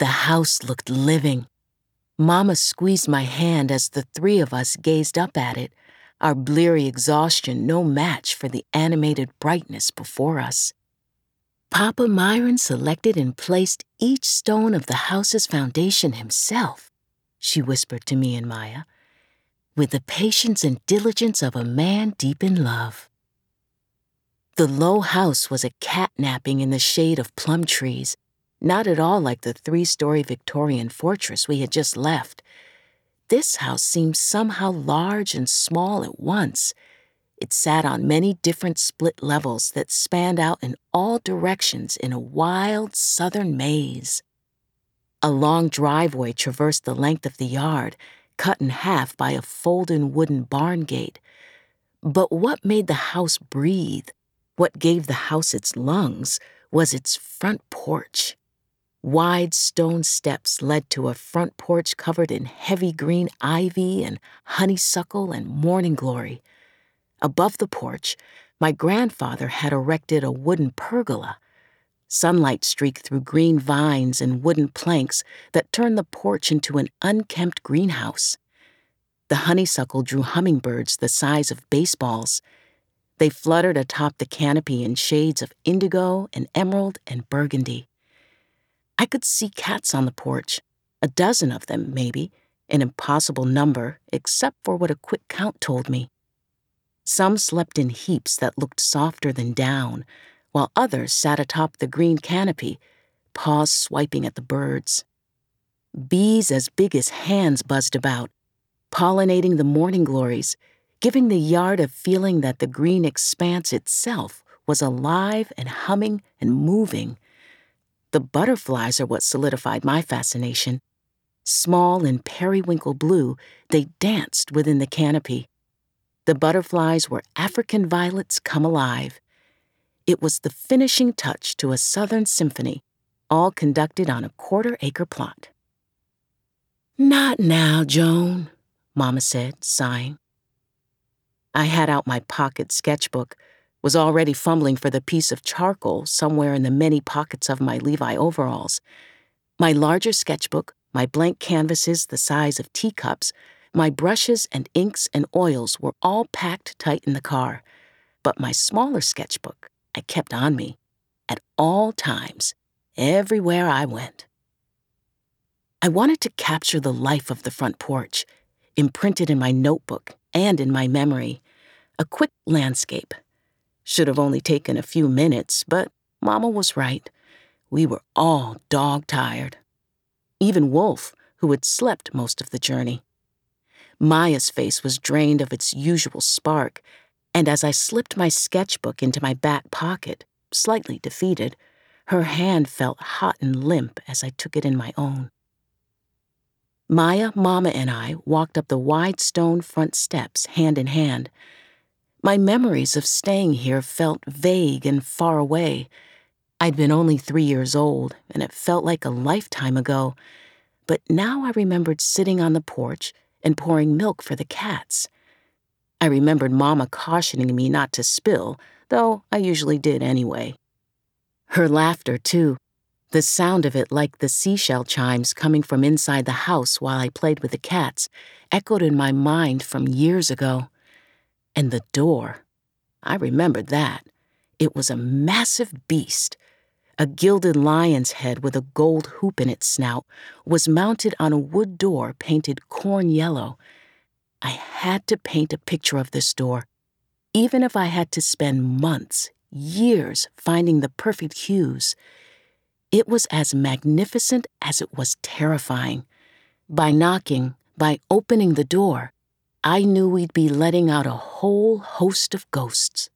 The house looked living. Mama squeezed my hand as the three of us gazed up at it, our bleary exhaustion no match for the animated brightness before us. Papa Myron selected and placed each stone of the house's foundation himself, she whispered to me and Maya, with the patience and diligence of a man deep in love. The low house was a cat napping in the shade of plum trees, not at all like the three story Victorian fortress we had just left. This house seemed somehow large and small at once. It sat on many different split levels that spanned out in all directions in a wild southern maze. A long driveway traversed the length of the yard, cut in half by a folding wooden barn gate. But what made the house breathe what gave the house its lungs was its front porch. Wide stone steps led to a front porch covered in heavy green ivy and honeysuckle and morning glory. Above the porch, my grandfather had erected a wooden pergola. Sunlight streaked through green vines and wooden planks that turned the porch into an unkempt greenhouse. The honeysuckle drew hummingbirds the size of baseballs they fluttered atop the canopy in shades of indigo and emerald and burgundy. I could see cats on the porch, a dozen of them, maybe, an impossible number, except for what a quick count told me. Some slept in heaps that looked softer than down, while others sat atop the green canopy, paws swiping at the birds. Bees as big as hands buzzed about, pollinating the morning glories giving the yard a feeling that the green expanse itself was alive and humming and moving. The butterflies are what solidified my fascination. Small and periwinkle blue, they danced within the canopy. The butterflies were African violets come alive. It was the finishing touch to a southern symphony, all conducted on a quarter acre plot. Not now, Joan, Mama said, sighing. I had out my pocket sketchbook, was already fumbling for the piece of charcoal somewhere in the many pockets of my Levi overalls. My larger sketchbook, my blank canvases the size of teacups, my brushes and inks and oils were all packed tight in the car. But my smaller sketchbook I kept on me at all times, everywhere I went. I wanted to capture the life of the front porch, imprinted in my notebook and in my memory. A quick landscape. Should have only taken a few minutes, but Mama was right. We were all dog tired. Even Wolf, who had slept most of the journey. Maya's face was drained of its usual spark, and as I slipped my sketchbook into my back pocket, slightly defeated, her hand felt hot and limp as I took it in my own. Maya, Mama, and I walked up the wide stone front steps hand in hand. My memories of staying here felt vague and far away. I'd been only three years old, and it felt like a lifetime ago. But now I remembered sitting on the porch and pouring milk for the cats. I remembered Mama cautioning me not to spill, though I usually did anyway. Her laughter, too, the sound of it, like the seashell chimes coming from inside the house while I played with the cats, echoed in my mind from years ago. And the door, I remembered that. It was a massive beast. A gilded lion's head with a gold hoop in its snout was mounted on a wood door painted corn yellow. I had to paint a picture of this door, even if I had to spend months, years finding the perfect hues. It was as magnificent as it was terrifying. By knocking, by opening the door, I knew we'd be letting out a whole host of ghosts.